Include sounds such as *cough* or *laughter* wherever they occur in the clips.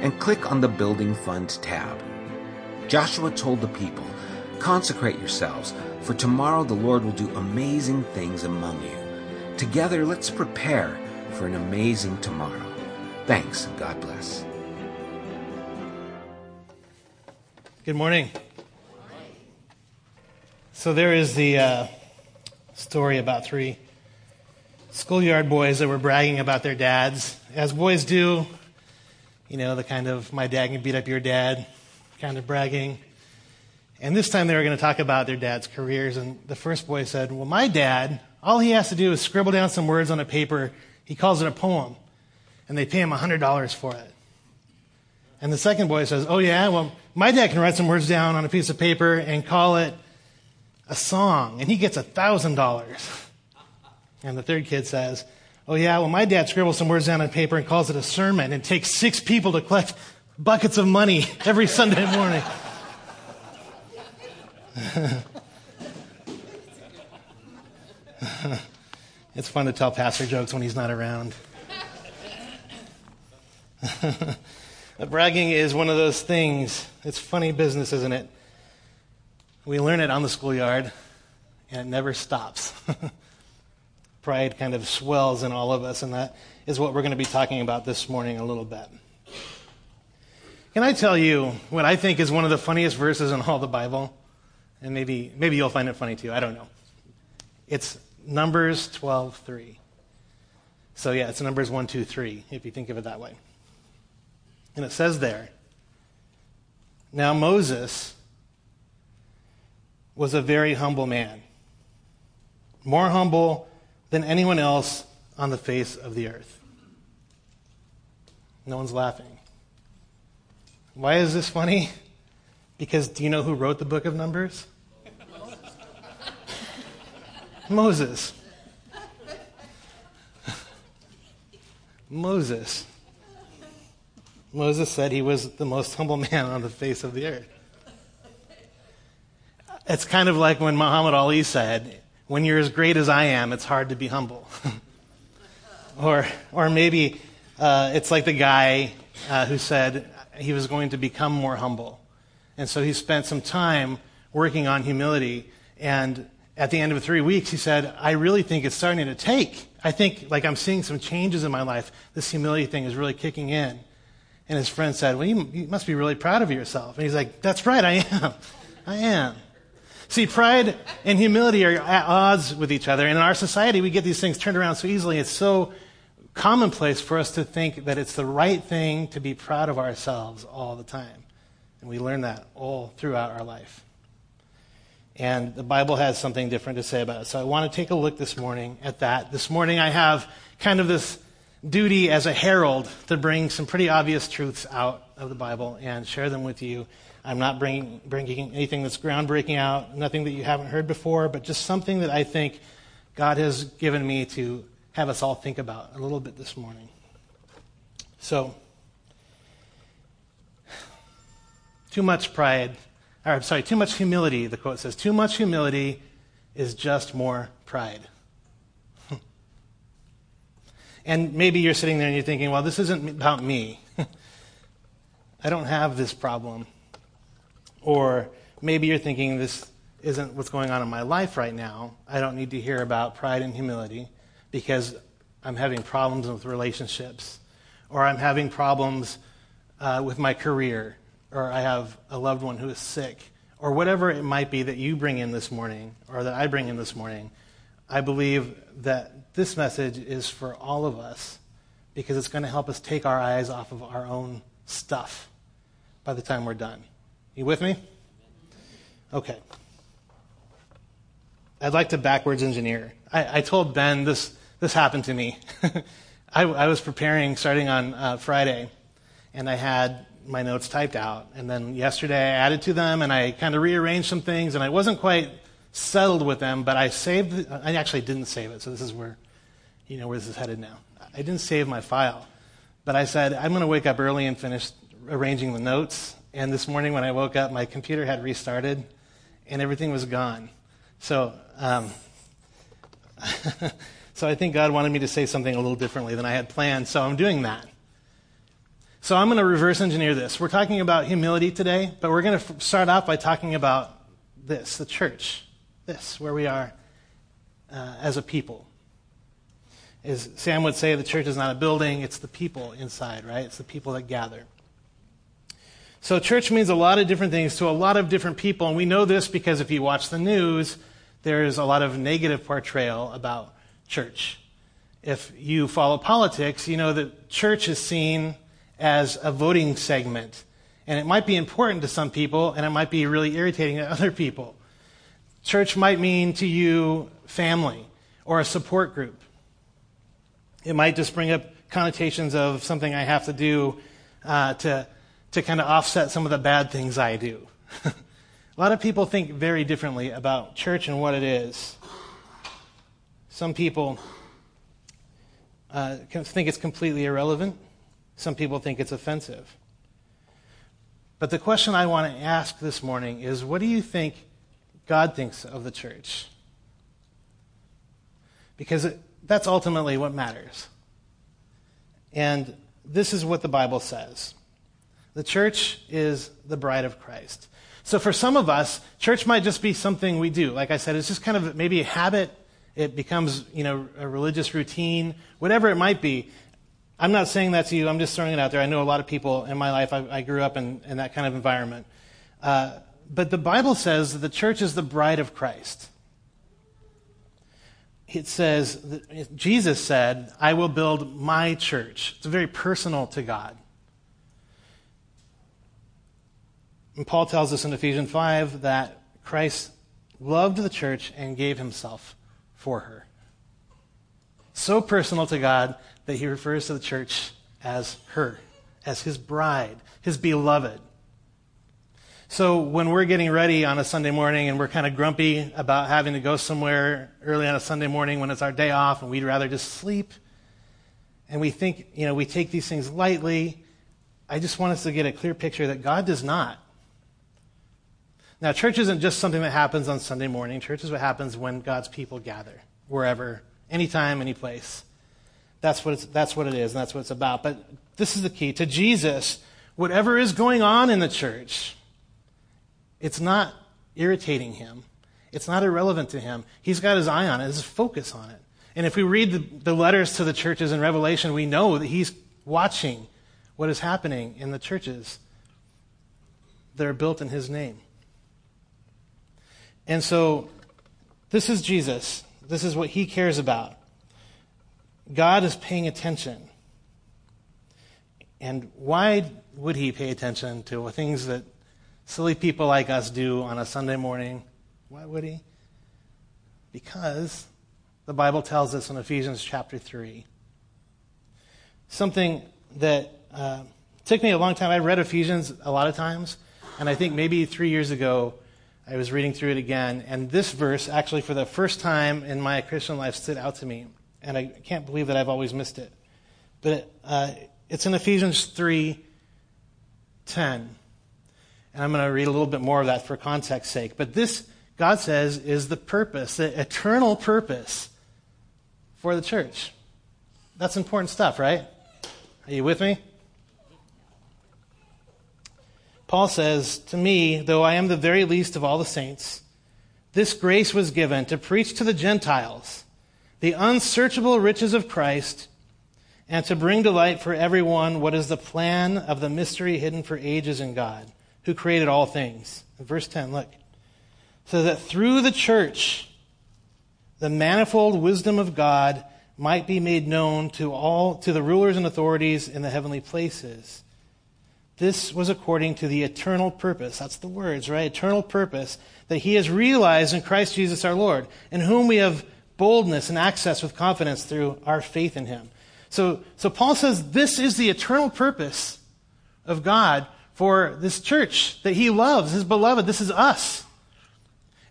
and click on the Building Fund tab. Joshua told the people, Consecrate yourselves, for tomorrow the Lord will do amazing things among you. Together, let's prepare for an amazing tomorrow. Thanks, and God bless. Good morning. So, there is the uh, story about three schoolyard boys that were bragging about their dads, as boys do you know, the kind of my dad can beat up your dad kind of bragging. And this time they were going to talk about their dad's careers. And the first boy said, Well, my dad, all he has to do is scribble down some words on a paper. He calls it a poem. And they pay him $100 for it. And the second boy says, Oh, yeah, well, my dad can write some words down on a piece of paper and call it a song. And he gets $1,000. And the third kid says, Oh, yeah, well, my dad scribbles some words down on paper and calls it a sermon and takes six people to collect buckets of money *laughs* every Sunday morning. *laughs* it's fun to tell pastor jokes when he's not around. *laughs* Bragging is one of those things. It's funny business, isn't it? We learn it on the schoolyard, and it never stops. Pride kind of swells in all of us, and that is what we're going to be talking about this morning a little bit. Can I tell you what I think is one of the funniest verses in all the Bible? And maybe, maybe you'll find it funny too. I don't know. It's Numbers 12:3. So yeah, it's Numbers 1, 2, 3, if you think of it that way. And it says there, Now Moses was a very humble man, more humble than anyone else on the face of the earth. No one's laughing. Why is this funny? Because do you know who wrote the book of Numbers? Moses. Moses. Moses said he was the most humble man on the face of the earth. It's kind of like when Muhammad Ali said, when you're as great as I am, it's hard to be humble. *laughs* or, or maybe uh, it's like the guy uh, who said he was going to become more humble. And so he spent some time working on humility. And at the end of three weeks, he said, I really think it's starting to take. I think, like, I'm seeing some changes in my life. This humility thing is really kicking in. And his friend said, Well, you, you must be really proud of yourself. And he's like, That's right, I am. I am. See, pride and humility are at odds with each other. And in our society, we get these things turned around so easily. It's so commonplace for us to think that it's the right thing to be proud of ourselves all the time. And we learn that all throughout our life. And the Bible has something different to say about it. So I want to take a look this morning at that. This morning I have kind of this duty as a herald to bring some pretty obvious truths out of the Bible and share them with you I'm not bringing, bringing anything that's groundbreaking out, nothing that you haven't heard before, but just something that I think God has given me to have us all think about a little bit this morning. So, too much pride, or I'm sorry, too much humility, the quote says, too much humility is just more pride. *laughs* and maybe you're sitting there and you're thinking, well, this isn't about me. *laughs* I don't have this problem. Or maybe you're thinking this isn't what's going on in my life right now. I don't need to hear about pride and humility because I'm having problems with relationships, or I'm having problems uh, with my career, or I have a loved one who is sick, or whatever it might be that you bring in this morning, or that I bring in this morning. I believe that this message is for all of us because it's going to help us take our eyes off of our own stuff by the time we're done. You with me? Okay. I'd like to backwards engineer. I, I told Ben this, this happened to me. *laughs* I, I, was preparing starting on uh, Friday, and I had my notes typed out. And then yesterday I added to them, and I kind of rearranged some things, and I wasn't quite settled with them, but I saved. I actually didn't save it, so this is where, you know, where this is headed now. I didn't save my file, but I said I'm going to wake up early and finish arranging the notes. And this morning when I woke up, my computer had restarted, and everything was gone. So, um, *laughs* so I think God wanted me to say something a little differently than I had planned. So I'm doing that. So I'm going to reverse engineer this. We're talking about humility today, but we're going to start off by talking about this, the church, this, where we are uh, as a people. As Sam would say, the church is not a building, it's the people inside, right? It's the people that gather. So, church means a lot of different things to a lot of different people, and we know this because if you watch the news, there's a lot of negative portrayal about church. If you follow politics, you know that church is seen as a voting segment. And it might be important to some people, and it might be really irritating to other people. Church might mean to you family or a support group. It might just bring up connotations of something I have to do uh, to to kind of offset some of the bad things I do. *laughs* a lot of people think very differently about church and what it is. Some people uh, think it's completely irrelevant. Some people think it's offensive. But the question I want to ask this morning is what do you think God thinks of the church? Because it, that's ultimately what matters. And this is what the Bible says. The church is the bride of Christ. So for some of us, church might just be something we do. Like I said, it's just kind of maybe a habit. It becomes, you know, a religious routine, whatever it might be. I'm not saying that to you. I'm just throwing it out there. I know a lot of people in my life. I, I grew up in, in, that kind of environment. Uh, but the Bible says that the church is the bride of Christ. It says, Jesus said, I will build my church. It's very personal to God. And Paul tells us in Ephesians 5 that Christ loved the church and gave himself for her. So personal to God that he refers to the church as her, as his bride, his beloved. So when we're getting ready on a Sunday morning and we're kind of grumpy about having to go somewhere early on a Sunday morning when it's our day off and we'd rather just sleep, and we think, you know, we take these things lightly, I just want us to get a clear picture that God does not. Now, church isn't just something that happens on Sunday morning. Church is what happens when God's people gather, wherever, anytime, any place. That's what, it's, that's what it is, and that's what it's about. But this is the key. To Jesus, whatever is going on in the church, it's not irritating him. It's not irrelevant to him. He's got his eye on it, his focus on it. And if we read the, the letters to the churches in Revelation, we know that he's watching what is happening in the churches that are built in his name. And so, this is Jesus. This is what he cares about. God is paying attention. And why would he pay attention to things that silly people like us do on a Sunday morning? Why would he? Because the Bible tells us in Ephesians chapter 3 something that uh, took me a long time. I read Ephesians a lot of times, and I think maybe three years ago, I was reading through it again, and this verse, actually, for the first time in my Christian life, stood out to me. And I can't believe that I've always missed it. But uh, it's in Ephesians 3 10. And I'm going to read a little bit more of that for context sake. But this, God says, is the purpose, the eternal purpose for the church. That's important stuff, right? Are you with me? Paul says, To me, though I am the very least of all the saints, this grace was given to preach to the Gentiles the unsearchable riches of Christ and to bring to light for everyone what is the plan of the mystery hidden for ages in God, who created all things. verse 10, look. So that through the church, the manifold wisdom of God might be made known to all, to the rulers and authorities in the heavenly places. This was according to the eternal purpose. That's the words, right? Eternal purpose that he has realized in Christ Jesus our Lord, in whom we have boldness and access with confidence through our faith in him. So, so Paul says this is the eternal purpose of God for this church that he loves, his beloved. This is us.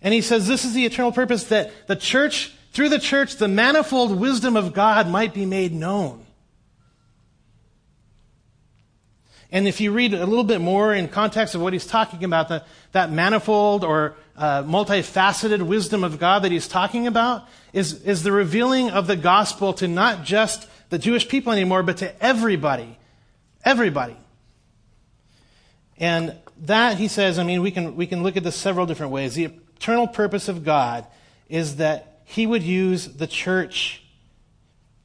And he says this is the eternal purpose that the church, through the church, the manifold wisdom of God might be made known. And if you read a little bit more in context of what he's talking about, the, that manifold or uh, multifaceted wisdom of God that he's talking about is, is the revealing of the gospel to not just the Jewish people anymore, but to everybody. Everybody. And that, he says, I mean, we can, we can look at this several different ways. The eternal purpose of God is that he would use the church,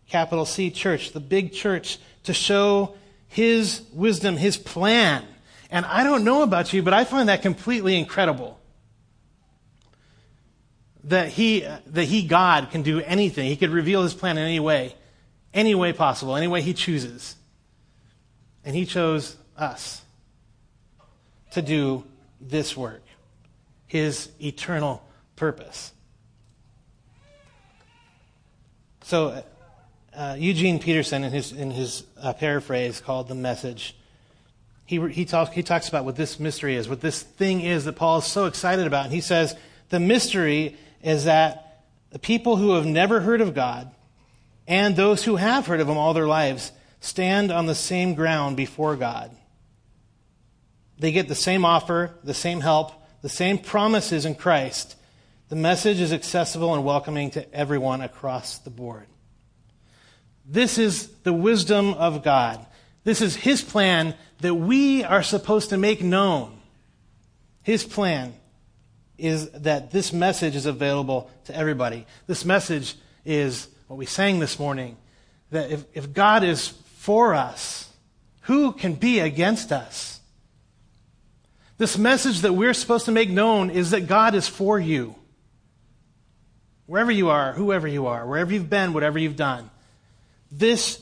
capital C church, the big church, to show his wisdom, his plan. And I don't know about you, but I find that completely incredible. That he, that he, God, can do anything. He could reveal his plan in any way, any way possible, any way he chooses. And he chose us to do this work, his eternal purpose. So, uh, Eugene Peterson, in his, in his uh, paraphrase called The Message, he, he, talks, he talks about what this mystery is, what this thing is that Paul is so excited about. And he says, The mystery is that the people who have never heard of God and those who have heard of him all their lives stand on the same ground before God. They get the same offer, the same help, the same promises in Christ. The message is accessible and welcoming to everyone across the board. This is the wisdom of God. This is His plan that we are supposed to make known. His plan is that this message is available to everybody. This message is what we sang this morning that if, if God is for us, who can be against us? This message that we're supposed to make known is that God is for you. Wherever you are, whoever you are, wherever you've been, whatever you've done. This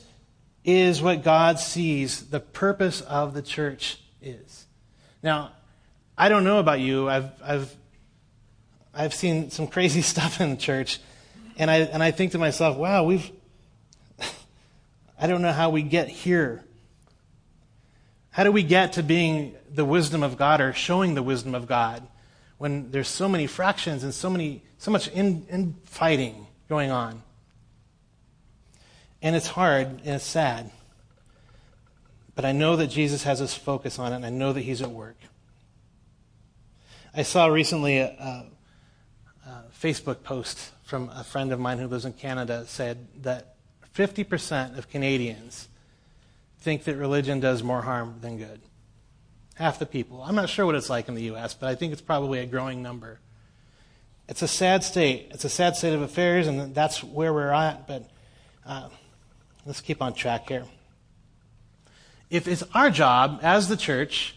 is what God sees the purpose of the church is. Now, I don't know about you. I've, I've, I've seen some crazy *laughs* stuff in the church, and I, and I think to myself, wow, we've, *laughs* I don't know how we get here. How do we get to being the wisdom of God or showing the wisdom of God when there's so many fractions and so many, so much in, infighting going on? And it's hard and it's sad. But I know that Jesus has his focus on it, and I know that he's at work. I saw recently a, a, a Facebook post from a friend of mine who lives in Canada said that 50% of Canadians think that religion does more harm than good. Half the people. I'm not sure what it's like in the U.S., but I think it's probably a growing number. It's a sad state. It's a sad state of affairs, and that's where we're at. But uh, Let's keep on track here. If it's our job as the church,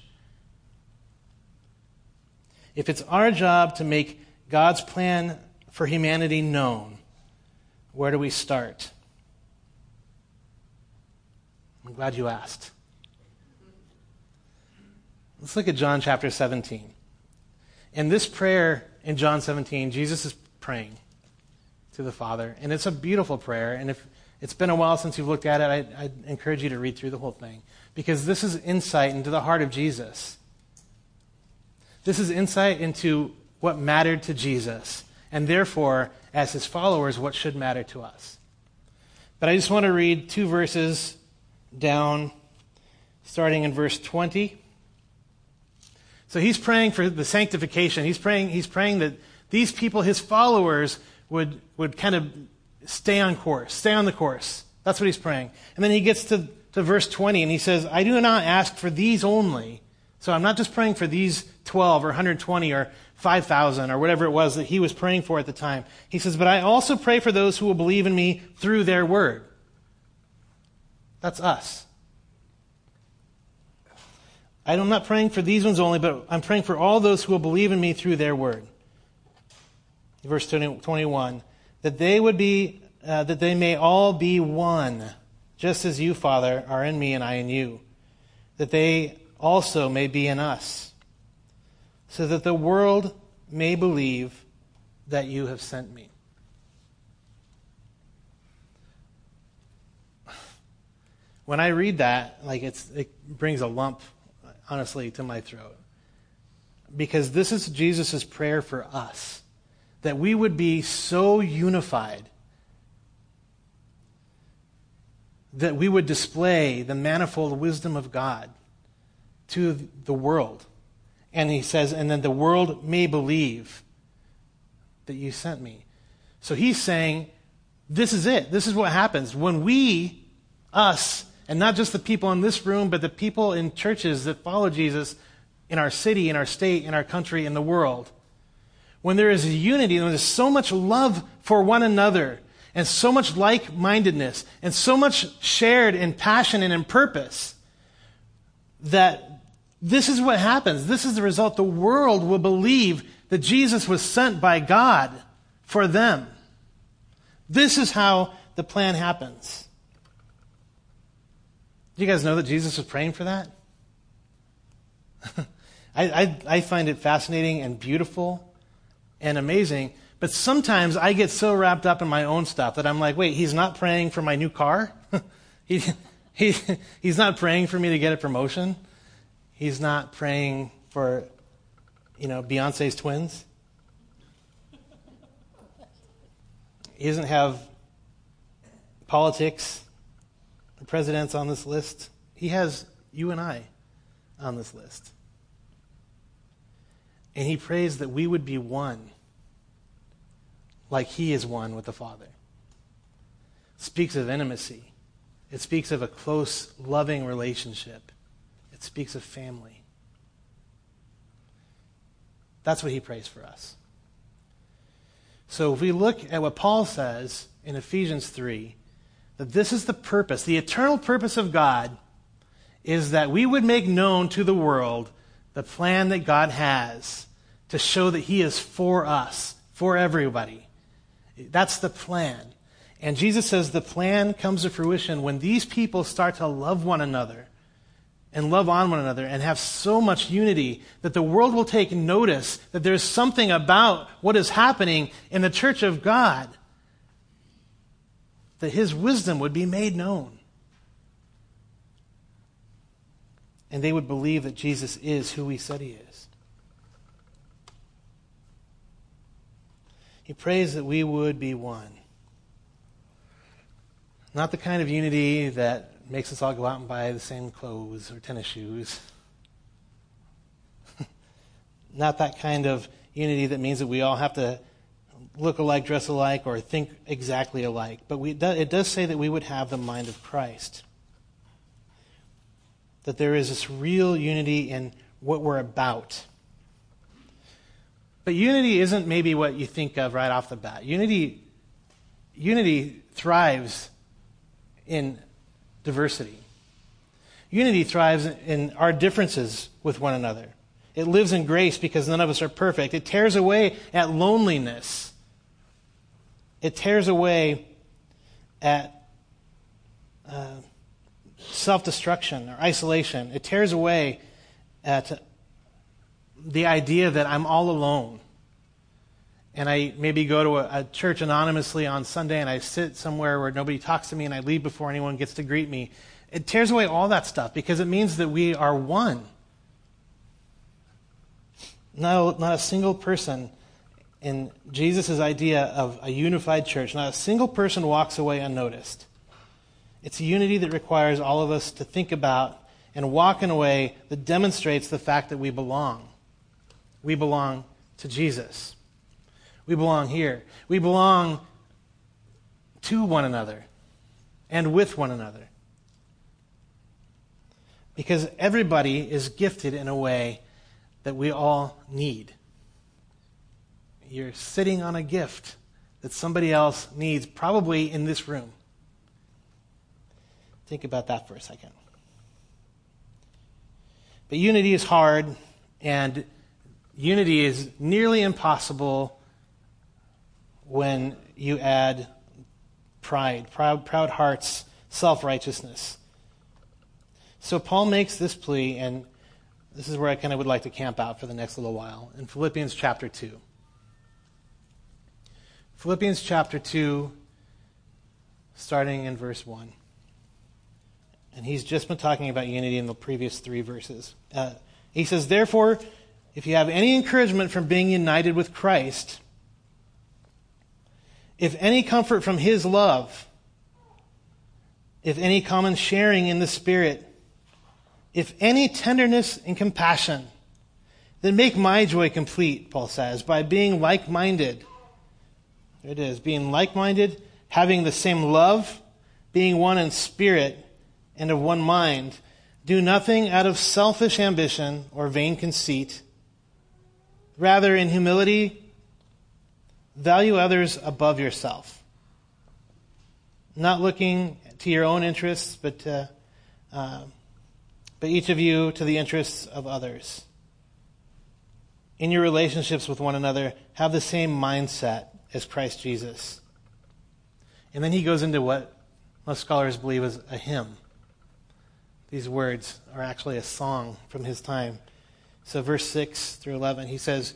if it's our job to make God's plan for humanity known, where do we start? I'm glad you asked. Let's look at John chapter 17. In this prayer in John 17, Jesus is praying to the Father, and it's a beautiful prayer. And if it's been a while since you've looked at it. I, I encourage you to read through the whole thing because this is insight into the heart of Jesus. This is insight into what mattered to Jesus, and therefore, as his followers, what should matter to us. But I just want to read two verses down, starting in verse 20. So he's praying for the sanctification. He's praying, he's praying that these people, his followers, would, would kind of stay on course, stay on the course. That's what he's praying. And then he gets to, to verse 20 and he says, I do not ask for these only, So I'm not just praying for these 12 or 120 or 5,000 or whatever it was that he was praying for at the time. He says, But I also pray for those who will believe in me through their word. That's us. I'm not praying for these ones only, but I'm praying for all those who will believe in me through their word. Verse 21 that they would be, uh, that they may all be one, just as you, Father, are in me and I in you, that they also may be in us so that the world may believe that you have sent me. When I read that, like it's, it brings a lump, honestly, to my throat. Because this is Jesus' prayer for us that we would be so unified that we would display the manifold wisdom of God to the world and he says, and then the world may believe that you sent me. So he's saying, this is it. This is what happens. When we, us, and not just the people in this room, but the people in churches that follow Jesus in our city, in our state, in our country, in the world, when there is unity, when there's so much love for one another, and so much like mindedness, and so much shared in passion and in purpose, that this is what happens. This is the result. The world will believe that Jesus was sent by God for them. This is how the plan happens. Do you guys know that Jesus was praying for that? *laughs* I, I, I, find it fascinating and beautiful and amazing, but sometimes I get so wrapped up in my own stuff that I'm like, wait, he's not praying for my new car? *laughs* he, he, he's not praying for me to get a promotion? He's not praying for, you know, Beyonce's twins. He doesn't have politics, the presidents on this list. He has you and I on this list. And he prays that we would be one, like he is one with the Father. It speaks of intimacy, it speaks of a close, loving relationship. It speaks of family. That's what he prays for us. So if we look at what Paul says in Ephesians 3, that this is the purpose, the eternal purpose of God is that we would make known to the world the plan that God has to show that he is for us, for everybody. That's the plan. And Jesus says the plan comes to fruition when these people start to love one another and love on one another and have so much unity that the world will take notice that there's something about what is happening in the church of God that his wisdom would be made known. And they would believe that Jesus is who he said he is. He prays that we would be one. Not the kind of unity that makes us all go out and buy the same clothes or tennis shoes. *laughs* Not that kind of unity that means that we all have to look alike, dress alike, or think exactly alike. But we, it does say that we would have the mind of Christ. That there is this real unity in what we're about. But unity isn't maybe what you think of right off the bat. Unity, unity thrives in diversity. Unity thrives in our differences with one another. It lives in grace because none of us are perfect. It tears away at loneliness. It tears away at uh, self destruction or isolation. It tears away at the idea that I'm all alone. And I maybe go to a, a, church anonymously on Sunday and I sit somewhere where nobody talks to me and I leave before anyone gets to greet me. It tears away all that stuff because it means that we are one. Not not a single person in Jesus' idea of a unified church, not a single person walks away unnoticed. It's a unity that requires all of us to think about and walk in a way that demonstrates the fact that we belong. We belong to Jesus. We belong here. We belong to one another and with one another. because everybody is gifted in a way that we all need. You're sitting on a gift that somebody else needs, probably in this room. Think about that for a second. But unity is hard, and unity is nearly impossible when you add pride, proud, proud hearts, self righteousness. So Paul makes this plea, and this is where I kind of would like to camp out for the next little while in Philippians chapter 2. Philippians chapter 2, starting in verse 1. And he's just been talking about unity in the previous three verses. Uh, he says, Therefore, if you have any encouragement from being united with Christ, if any comfort from his love, if any common sharing in the Spirit, if any tenderness and compassion, then make my joy complete, Paul says, by being like minded. There it is, being like minded, having the same love, being one in spirit and of one mind. Do nothing out of selfish ambition or vain conceit. Rather, in humility, value others above yourself. Not looking to your own interests, but uh, uh, but each of you to the interests of others. In your relationships with one another, have the same mindset as Christ Jesus. And then he goes into what most scholars believe is a hymn. These words are actually a song from his time. So, verse 6 through 11, he says,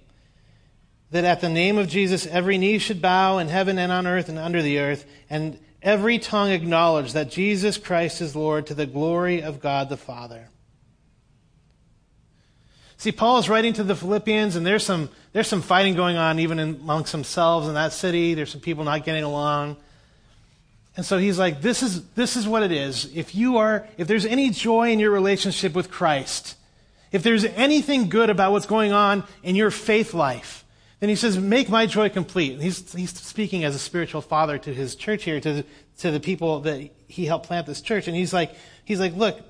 That at the name of Jesus, every knee should bow in heaven and on earth and under the earth, and every tongue acknowledge that Jesus Christ is Lord to the glory of God the Father. See, Paul is writing to the Philippians, and there's some, there's some fighting going on even amongst themselves in that city. There's some people not getting along. And so he's like, this is, this is what it is. If you are, if there's any joy in your relationship with Christ, if there's anything good about what's going on in your faith life, then he says, make my joy complete. He's, he's speaking as a spiritual father to his church here, to, to the people that he helped plant this church. And he's like, he's like, look,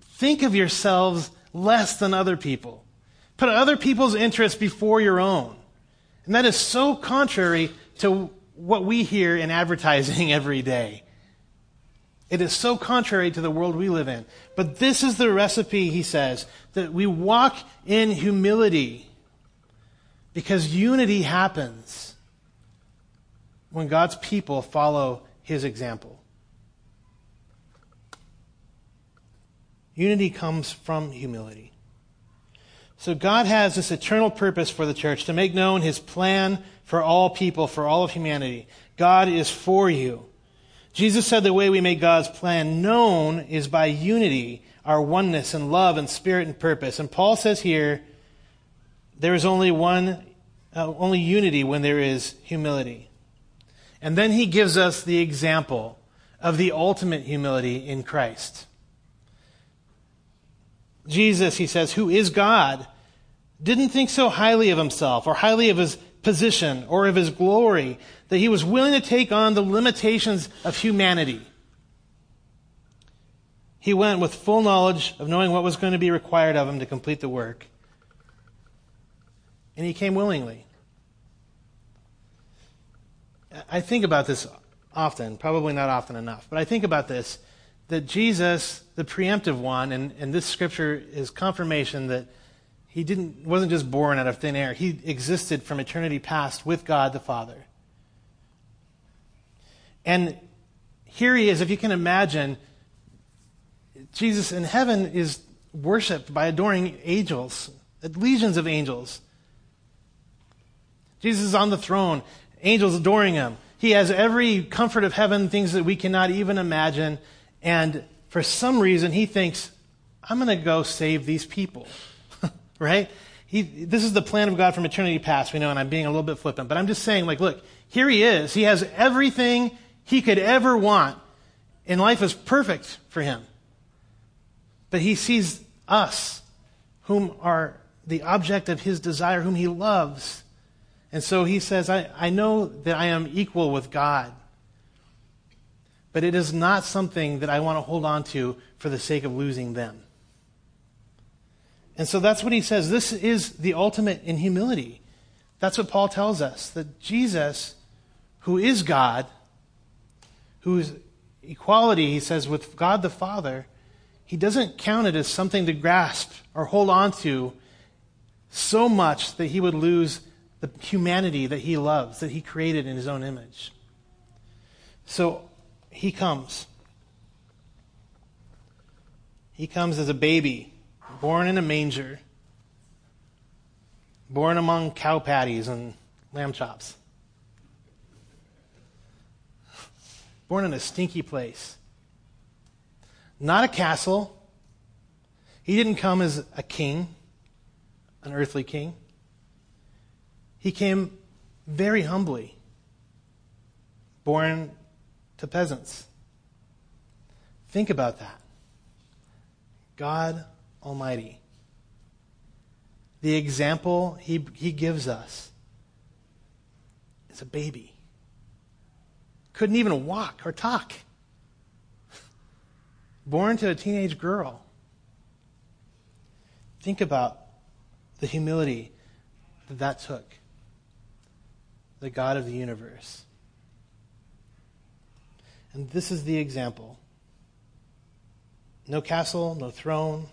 think of yourselves less than other people. Put other people's interests before your own. And that is so contrary to what we hear in advertising *laughs* every day. It is so contrary to the world we live in. But this is the recipe, he says, that we walk in humility because unity happens when God's people follow his example. Unity comes from humility. So God has this eternal purpose for the church to make known his plan for all people, for all of humanity. God is for you. Jesus said the way we make God's plan known is by unity, our oneness and love and spirit and purpose. And Paul says here, there is only one, uh, only unity when there is humility. And then he gives us the example of the ultimate humility in Christ. Jesus, he says, who is God, didn't think so highly of himself or highly of his position or of his glory that he was willing to take on the limitations of humanity. He went with full knowledge of knowing what was going to be required of him to complete the work. And he came willingly. I think about this often, probably not often enough, but I think about this that Jesus, the preemptive one, and, and this scripture is confirmation that he didn't, wasn't just born out of thin air. He existed from eternity past with God the Father. And here he is, if you can imagine, Jesus in heaven is worshiped by adoring angels, legions of angels. Jesus is on the throne, angels adoring him. He has every comfort of heaven, things that we cannot even imagine. And for some reason, he thinks, I'm going to go save these people. *laughs* right? He, this is the plan of God from eternity past, we know, and I'm being a little bit flippant, but I'm just saying, like, look, here he is. He has everything he could ever want, and life is perfect for him. But he sees us, whom are the object of his desire, whom he loves. And so he says, I, I know that I am equal with God, but it is not something that I want to hold on to for the sake of losing them. And so that's what he says. This is the ultimate in humility. That's what Paul tells us that Jesus, who is God, whose equality, he says, with God the Father, he doesn't count it as something to grasp or hold on to so much that he would lose the humanity that he loves, that he created in his own image. So he comes. He comes as a baby, born in a manger, born among cow patties and lamb chops, born in a stinky place. Not a castle. He didn't come as a king an earthly king. He came very humbly, born to peasants. Think about that. God Almighty. The example he, he gives us is a baby. Couldn't even walk or talk. Born to a teenage girl. Think about the humility that that took. The God of the universe. And this is the example. No castle, no throne.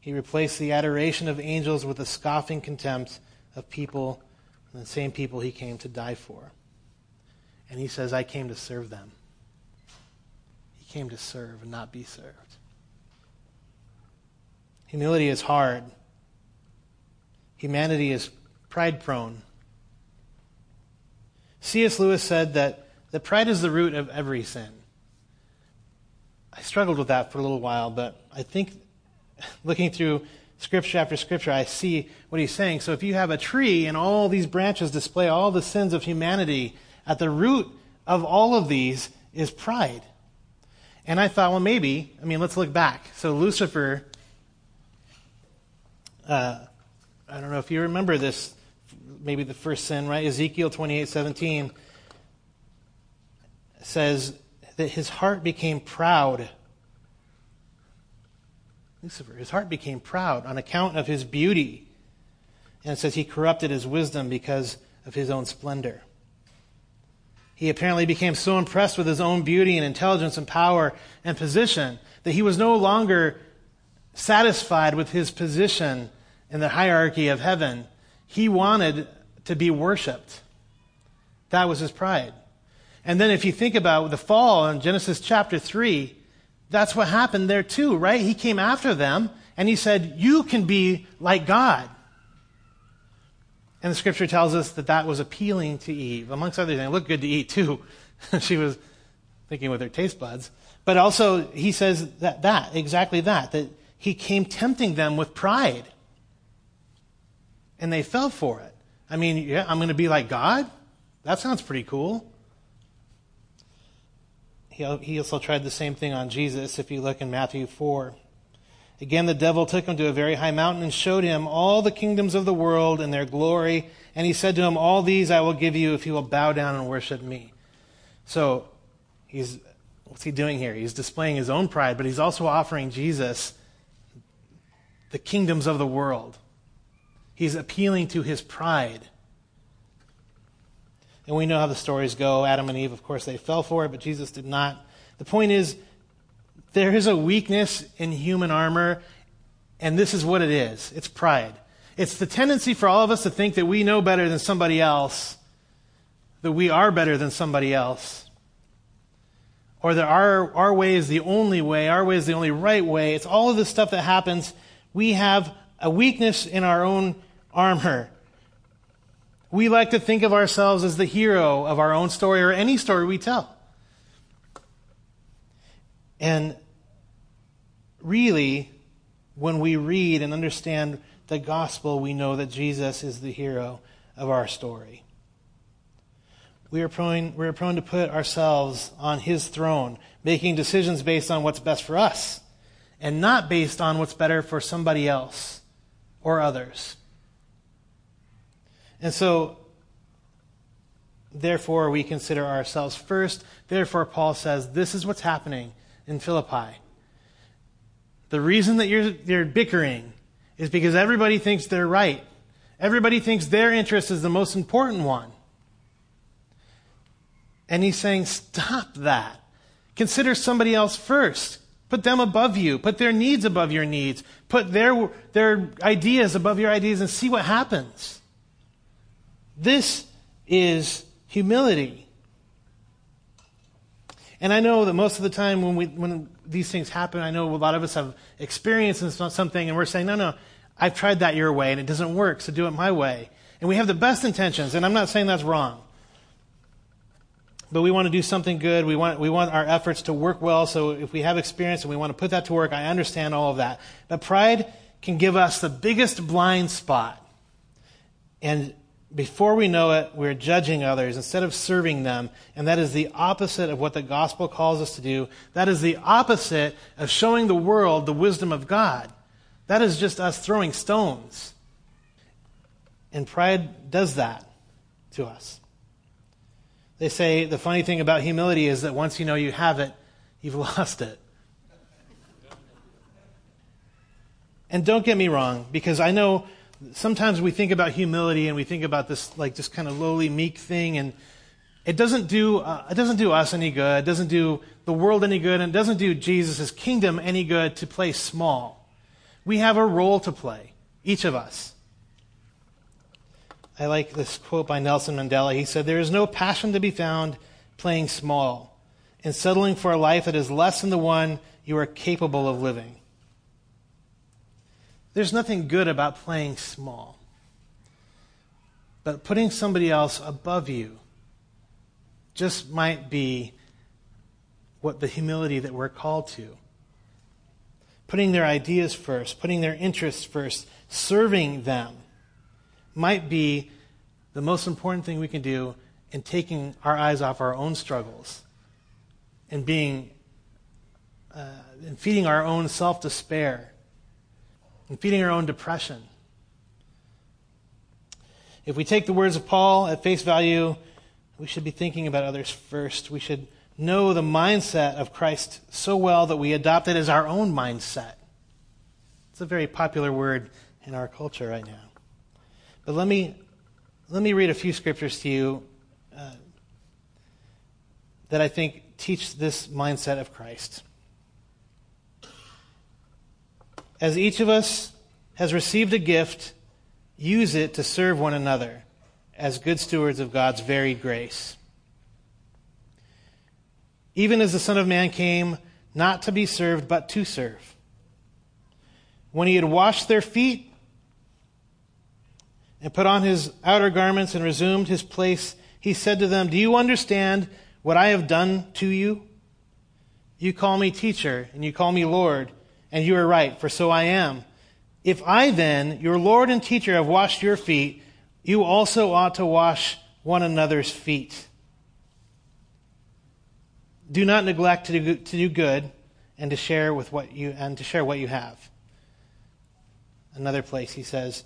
He replaced the adoration of angels with the scoffing contempt of people, the same people he came to die for. And he says, I came to serve them. He came to serve and not be served. Humility is hard. Humanity is pride prone. C.S. Lewis said that, that pride is the root of every sin. I struggled with that for a little while, but I think looking through scripture after scripture, I see what he's saying. So if you have a tree and all these branches display all the sins of humanity, at the root of all of these is pride. And I thought, well, maybe, I mean, let's look back. So Lucifer uh, I don't know if you remember this, maybe the first sin, right? Ezekiel 28 17 says that his heart became proud. Lucifer, his heart became proud on account of his beauty. And it says he corrupted his wisdom because of his own splendor. He apparently became so impressed with his own beauty and intelligence and power and position that he was no longer satisfied with his position in the hierarchy of heaven, he wanted to be worshiped. That was his pride. And then if you think about the fall in Genesis chapter 3, that's what happened there too, right? He came after them and he said, You can be like God. And the scripture tells us that that was appealing to Eve. Amongst other things, it looked good to eat too. *laughs* she was thinking with her taste buds. But also, he says that, that, exactly that, that he came tempting them with pride and they fell for it. I mean, yeah, I'm going to be like God? That sounds pretty cool. He, also tried the same thing on Jesus if you look in Matthew 4. Again, the devil took him to a very high mountain and showed him all the kingdoms of the world and their glory. And he said to him, All these I will give you if you will bow down and worship me. So, he's, what's he doing here? He's displaying his own pride, but he's also offering Jesus the kingdoms of the world. He's appealing to his pride. And we know how the stories go. Adam and Eve, of course, they fell for it, but Jesus did not. The point is, there is a weakness in human armor, and this is what it is it's pride. It's the tendency for all of us to think that we know better than somebody else, that we are better than somebody else, or that our, our way is the only way, our way is the only right way. It's all of this stuff that happens. We have a weakness in our own armor. We like to think of ourselves as the hero of our own story or any story we tell. And really, when we read and understand the gospel, we know that Jesus is the hero of our story. We are prone, we are prone to put ourselves on his throne, making decisions based on what's best for us and not based on what's better for somebody else or others. And so, therefore, we consider ourselves first. Therefore, Paul says, this is what's happening in Philippi. The reason that you're, you're bickering is because everybody thinks they're right. Everybody thinks their interest is the most important one. And he's saying, stop that. Consider somebody else first. Put them above you. Put their needs above your needs. Put their, their ideas above your ideas and see what happens. This is humility. And I know that most of the time when, we, when these things happen, I know a lot of us have experienced something and we're saying, no, no, I've tried that your way and it doesn't work, so do it my way. And we have the best intentions, and I'm not saying that's wrong. But we want to do something good. We want, we want our efforts to work well. So if we have experience and we want to put that to work, I understand all of that. But pride can give us the biggest blind spot. And before we know it, we're judging others instead of serving them. And that is the opposite of what the gospel calls us to do. That is the opposite of showing the world the wisdom of God. That is just us throwing stones. And pride does that to us. They say the funny thing about humility is that once you know you have it, you've *laughs* lost it. And don't get me wrong, because I know sometimes we think about humility and we think about this like just kind of lowly, meek thing, and it doesn't do uh, it doesn't do us any good. It doesn't do the world any good, and it doesn't do Jesus' kingdom any good to play small. We have a role to play, each of us. I like this quote by Nelson Mandela. He said, There is no passion to be found playing small and settling for a life that is less than the one you are capable of living. There's nothing good about playing small. But putting somebody else above you just might be what the humility that we're called to. Putting their ideas first, putting their interests first, serving them might be the most important thing we can do in taking our eyes off our own struggles and being uh, and feeding our own self despair and feeding our own depression. If we take the words of Paul at face value, we should be thinking about others first. We should know the mindset of Christ so well that we adopt it as our own mindset. It's a very popular word in our culture right now. But let me, let me read a few scriptures to you uh, that I think teach this mindset of Christ. As each of us has received a gift, use it to serve one another as good stewards of God's varied grace. Even as the Son of Man came not to be served, but to serve. When he had washed their feet and put on his outer garments and resumed his place, he said to them, Do you understand what I have done to you? You call me teacher, and you call me Lord and you are right, for so I am. If I then, your Lord and teacher, have washed your feet, you also ought to wash one another's feet. Do not neglect to do, to do good and to share with what you and to share what you have. Another place he says,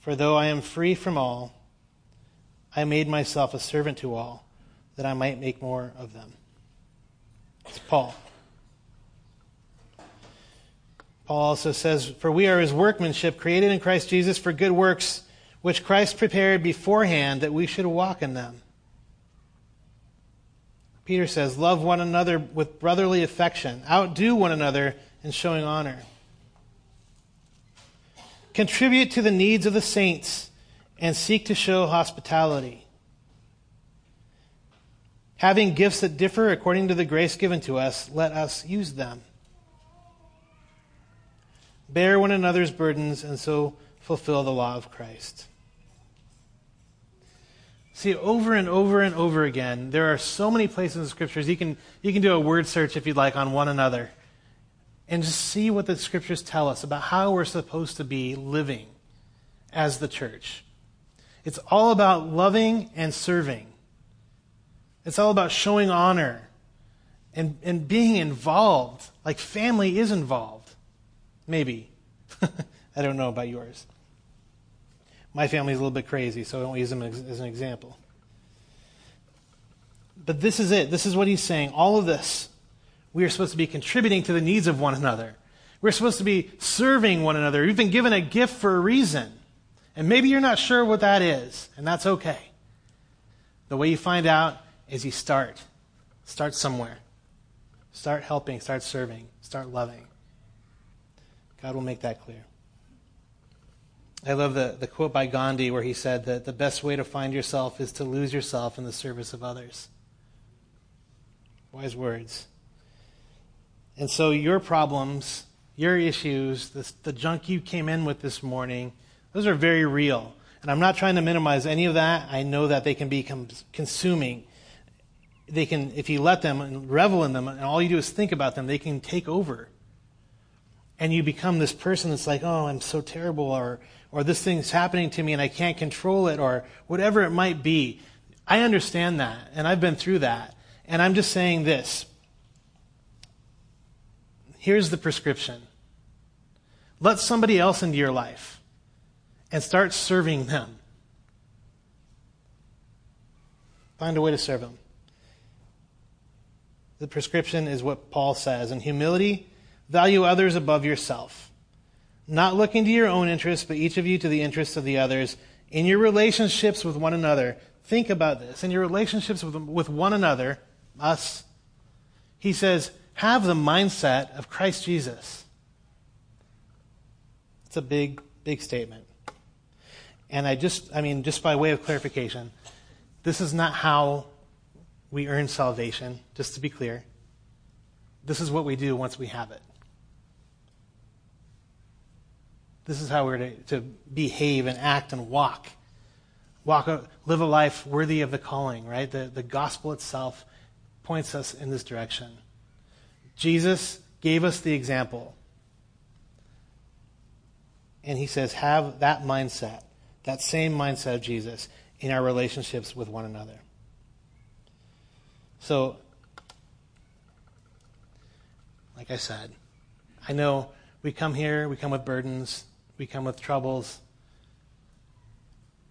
For though I am free from all, I made myself a servant to all, that I might make more of them. It's Paul. Paul also says, For we are his workmanship, created in Christ Jesus for good works, which Christ prepared beforehand that we should walk in them. Peter says, Love one another with brotherly affection, outdo one another in showing honor. Contribute to the needs of the saints and seek to show hospitality. Having gifts that differ according to the grace given to us, let us use them. Bear one another's burdens and so fulfill the law of Christ. See, over and over and over again, there are so many places in the scriptures. You can, you can do a word search if you'd like on one another. and just see what the scriptures tell us about how we're supposed to be living as the church. It's all about loving and serving. It's all about showing honor and, and being involved, like family is involved. Maybe. *laughs* I don't know about yours. My family's a little bit crazy, so I don't use them as, as an example. But this is it. This is what he's saying. All of this, we are supposed to be contributing to the needs of one another. We're supposed to be serving one another. We've been given a gift for a reason. And maybe you're not sure what that is, and that's okay. The way you find out is you start. Start somewhere. Start helping, start serving, start loving. God will make that clear. I love the, the quote by Gandhi where he said that the best way to find yourself is to lose yourself in the service of others. Wise words. And so your problems, your issues, this, the junk you came in with this morning, those are very real. And I'm not trying to minimize any of that. I know that they can be consuming. They can, if you let them and revel in them, and all you do is think about them, they can take over. And you become this person that's like, oh, I'm so terrible, or, or this thing's happening to me and I can't control it, or whatever it might be. I understand that, and I've been through that. And I'm just saying this. Here's the prescription let somebody else into your life and start serving them. Find a way to serve them. The prescription is what Paul says. In humility, value others above yourself, not looking to your own interests, but each of you to the interests of the others. In your relationships with one another, think about this. In your relationships with, with one another, us, he says, have the mindset of Christ Jesus. It's a big, big statement. And I just, I mean, just by way of clarification, this is not how we earn salvation, just to be clear. This is what we do once we have it. This is how we're to, to behave and act and walk. Walk, a, live a life worthy of the calling, right? The, the gospel itself points us in this direction. Jesus gave us the example. And he says, have that mindset, that same mindset of Jesus in our relationships with one another. So, like I said, I know we come here, we come with burdens, we come with troubles,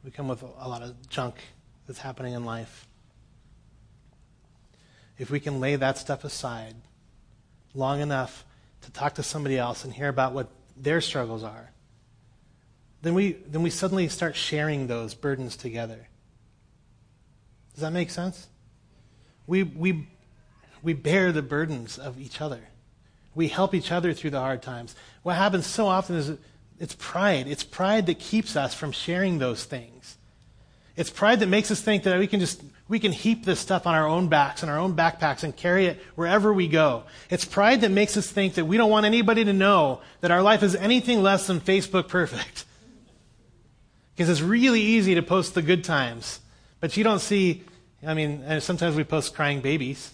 we come with a lot of junk that's happening in life if we can lay that stuff aside long enough to talk to somebody else and hear about what their struggles are, then we, then we suddenly start sharing those burdens together. Does that make sense? We, we, we bear the burdens of each other. We help each other through the hard times. What happens so often is it's pride. It's pride that keeps us from sharing those things. It's pride that makes us think that we can just we can heap this stuff on our own backs and our own backpacks and carry it wherever we go. It's pride that makes us think that we don't want anybody to know that our life is anything less than Facebook perfect. *laughs* Because it's really easy to post the good times, but you don't see I mean, sometimes we post crying babies.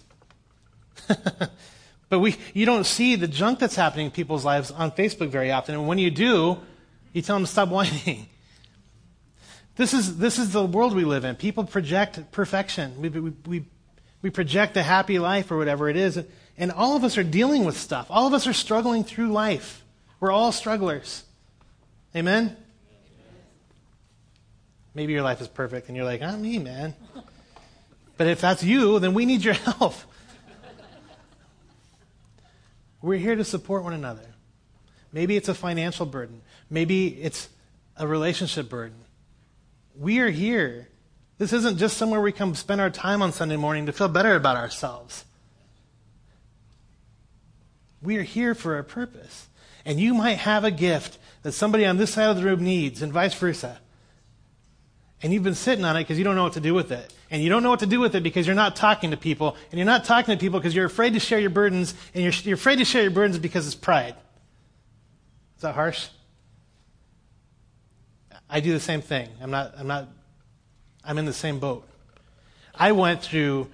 *laughs* but we you don't see the junk that's happening in people's lives on Facebook very often. And when you do, you tell them to stop whining. *laughs* This is, this is the world we live in. People project perfection. We, we, we, we project a happy life or whatever it is. And all of us are dealing with stuff. All of us are struggling through life. We're all strugglers. Amen? Maybe your life is perfect and you're like, not me, man. But if that's you, then we need your *laughs* help. We're here to support one another. Maybe it's a financial burden. Maybe it's a relationship burden. We are here. This isn't just somewhere we come spend our time on Sunday morning to feel better about ourselves. We are here for a purpose. And you might have a gift that somebody on this side of the room needs, and vice versa. And you've been sitting on it because you don't know what to do with it. And you don't know what to do with it because you're not talking to people. And you're not talking to people because you're afraid to share your burdens. And you're, you're afraid to share your burdens because it's pride. Is that harsh? I do the same thing. I'm not, I'm not, I'm in the same boat. I went through,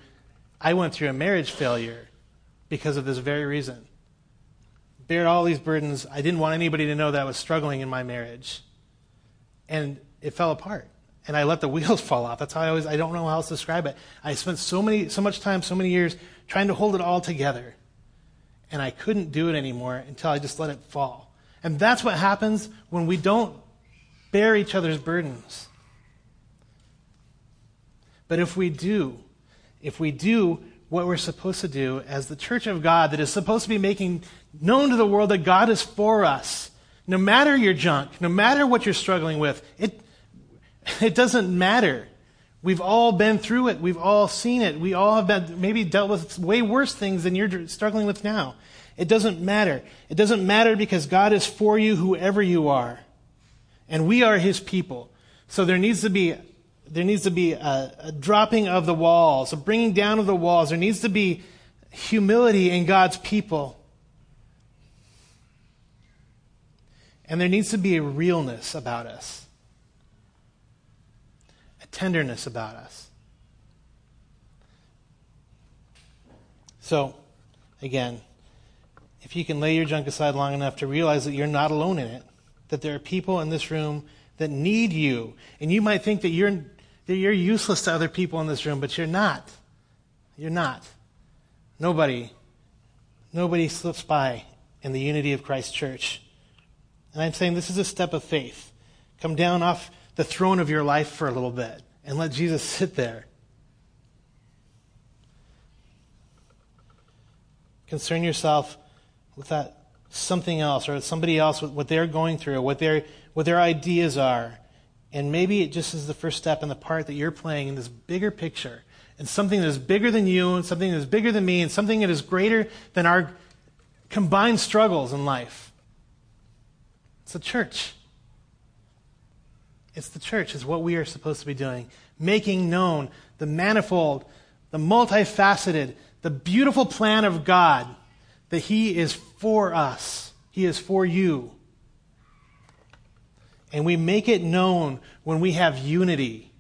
I went through a marriage failure because of this very reason. bared all these burdens. I didn't want anybody to know that I was struggling in my marriage. And it fell apart. And I let the *laughs* wheels fall off. That's how I always, I don't know how else to describe it. I spent so many, so much time, so many years trying to hold it all together. And I couldn't do it anymore until I just let it fall. And that's what happens when we don't bear each other's burdens. But if we do, if we do what we're supposed to do as the church of God that is supposed to be making known to the world that God is for us, no matter your junk, no matter what you're struggling with, it, *laughs* it doesn't matter. We've all been through it. We've all seen it. We all have been, maybe dealt with way worse things than you're struggling with now. It doesn't matter. It doesn't matter because God is for you, whoever you are. And we are his people. So there needs to be there needs to be a, a, dropping of the walls, a bringing down of the walls. There needs to be humility in God's people. And there needs to be a realness about us, tenderness about us. So, again, if you can lay your junk aside long enough to realize that you're not alone in it, that there are people in this room that need you, and you might think that you're that you're useless to other people in this room, but you're not. You're not. Nobody, nobody slips by in the unity of Christ's church. And I'm saying this is a step of faith. Come down off the throne of your life for a little bit and let Jesus sit there. Concern yourself with that something else or somebody else, what they're going through, what their, what their ideas are. And maybe it just is the first step in the part that you're playing in this bigger picture. And something that is bigger than you, and something that is bigger than me, and something that is greater than our combined struggles in life. It's a church. It's the church, is what we are supposed to be doing. Making known the manifold, the multifaceted, the beautiful plan of God that He is for us, He is for you. And we make it known when we have unity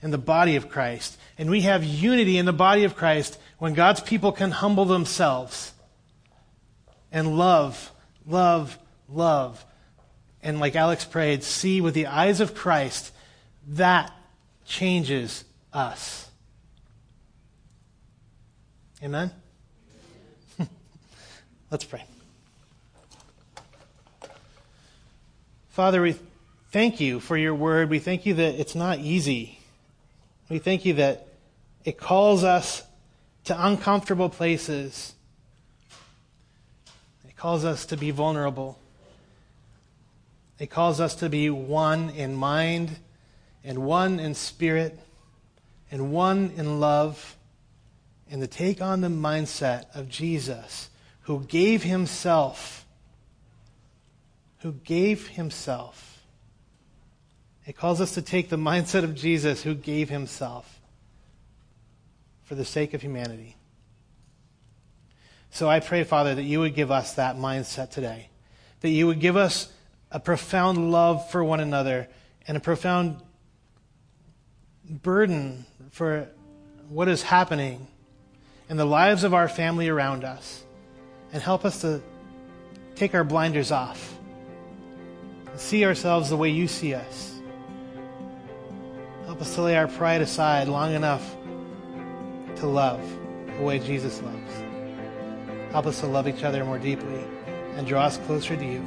in the body of Christ. And we have unity in the body of Christ when God's people can humble themselves and love, love, love. And like Alex prayed, see with the eyes of Christ, that changes us. Amen? *laughs* Let's pray. Father, we thank you for your word. We thank you that it's not easy. We thank you that it calls us to uncomfortable places. It calls us to be vulnerable. It calls us to be one in mind, and one in spirit, and one in love, and to take on the mindset of Jesus, who gave himself, who gave himself it calls us to take the *laughs* mindset of Jesus who gave himself for the sake of humanity. So I pray, Father, that you would give us that mindset today, that you would give us a profound love for one another and a profound burden for what is happening in the lives of our family around us, and help us to take our blinders off and see ourselves the way you see us Help us to lay our pride aside long enough to love the way Jesus loves. Help us to love each other more deeply and draw us closer to you.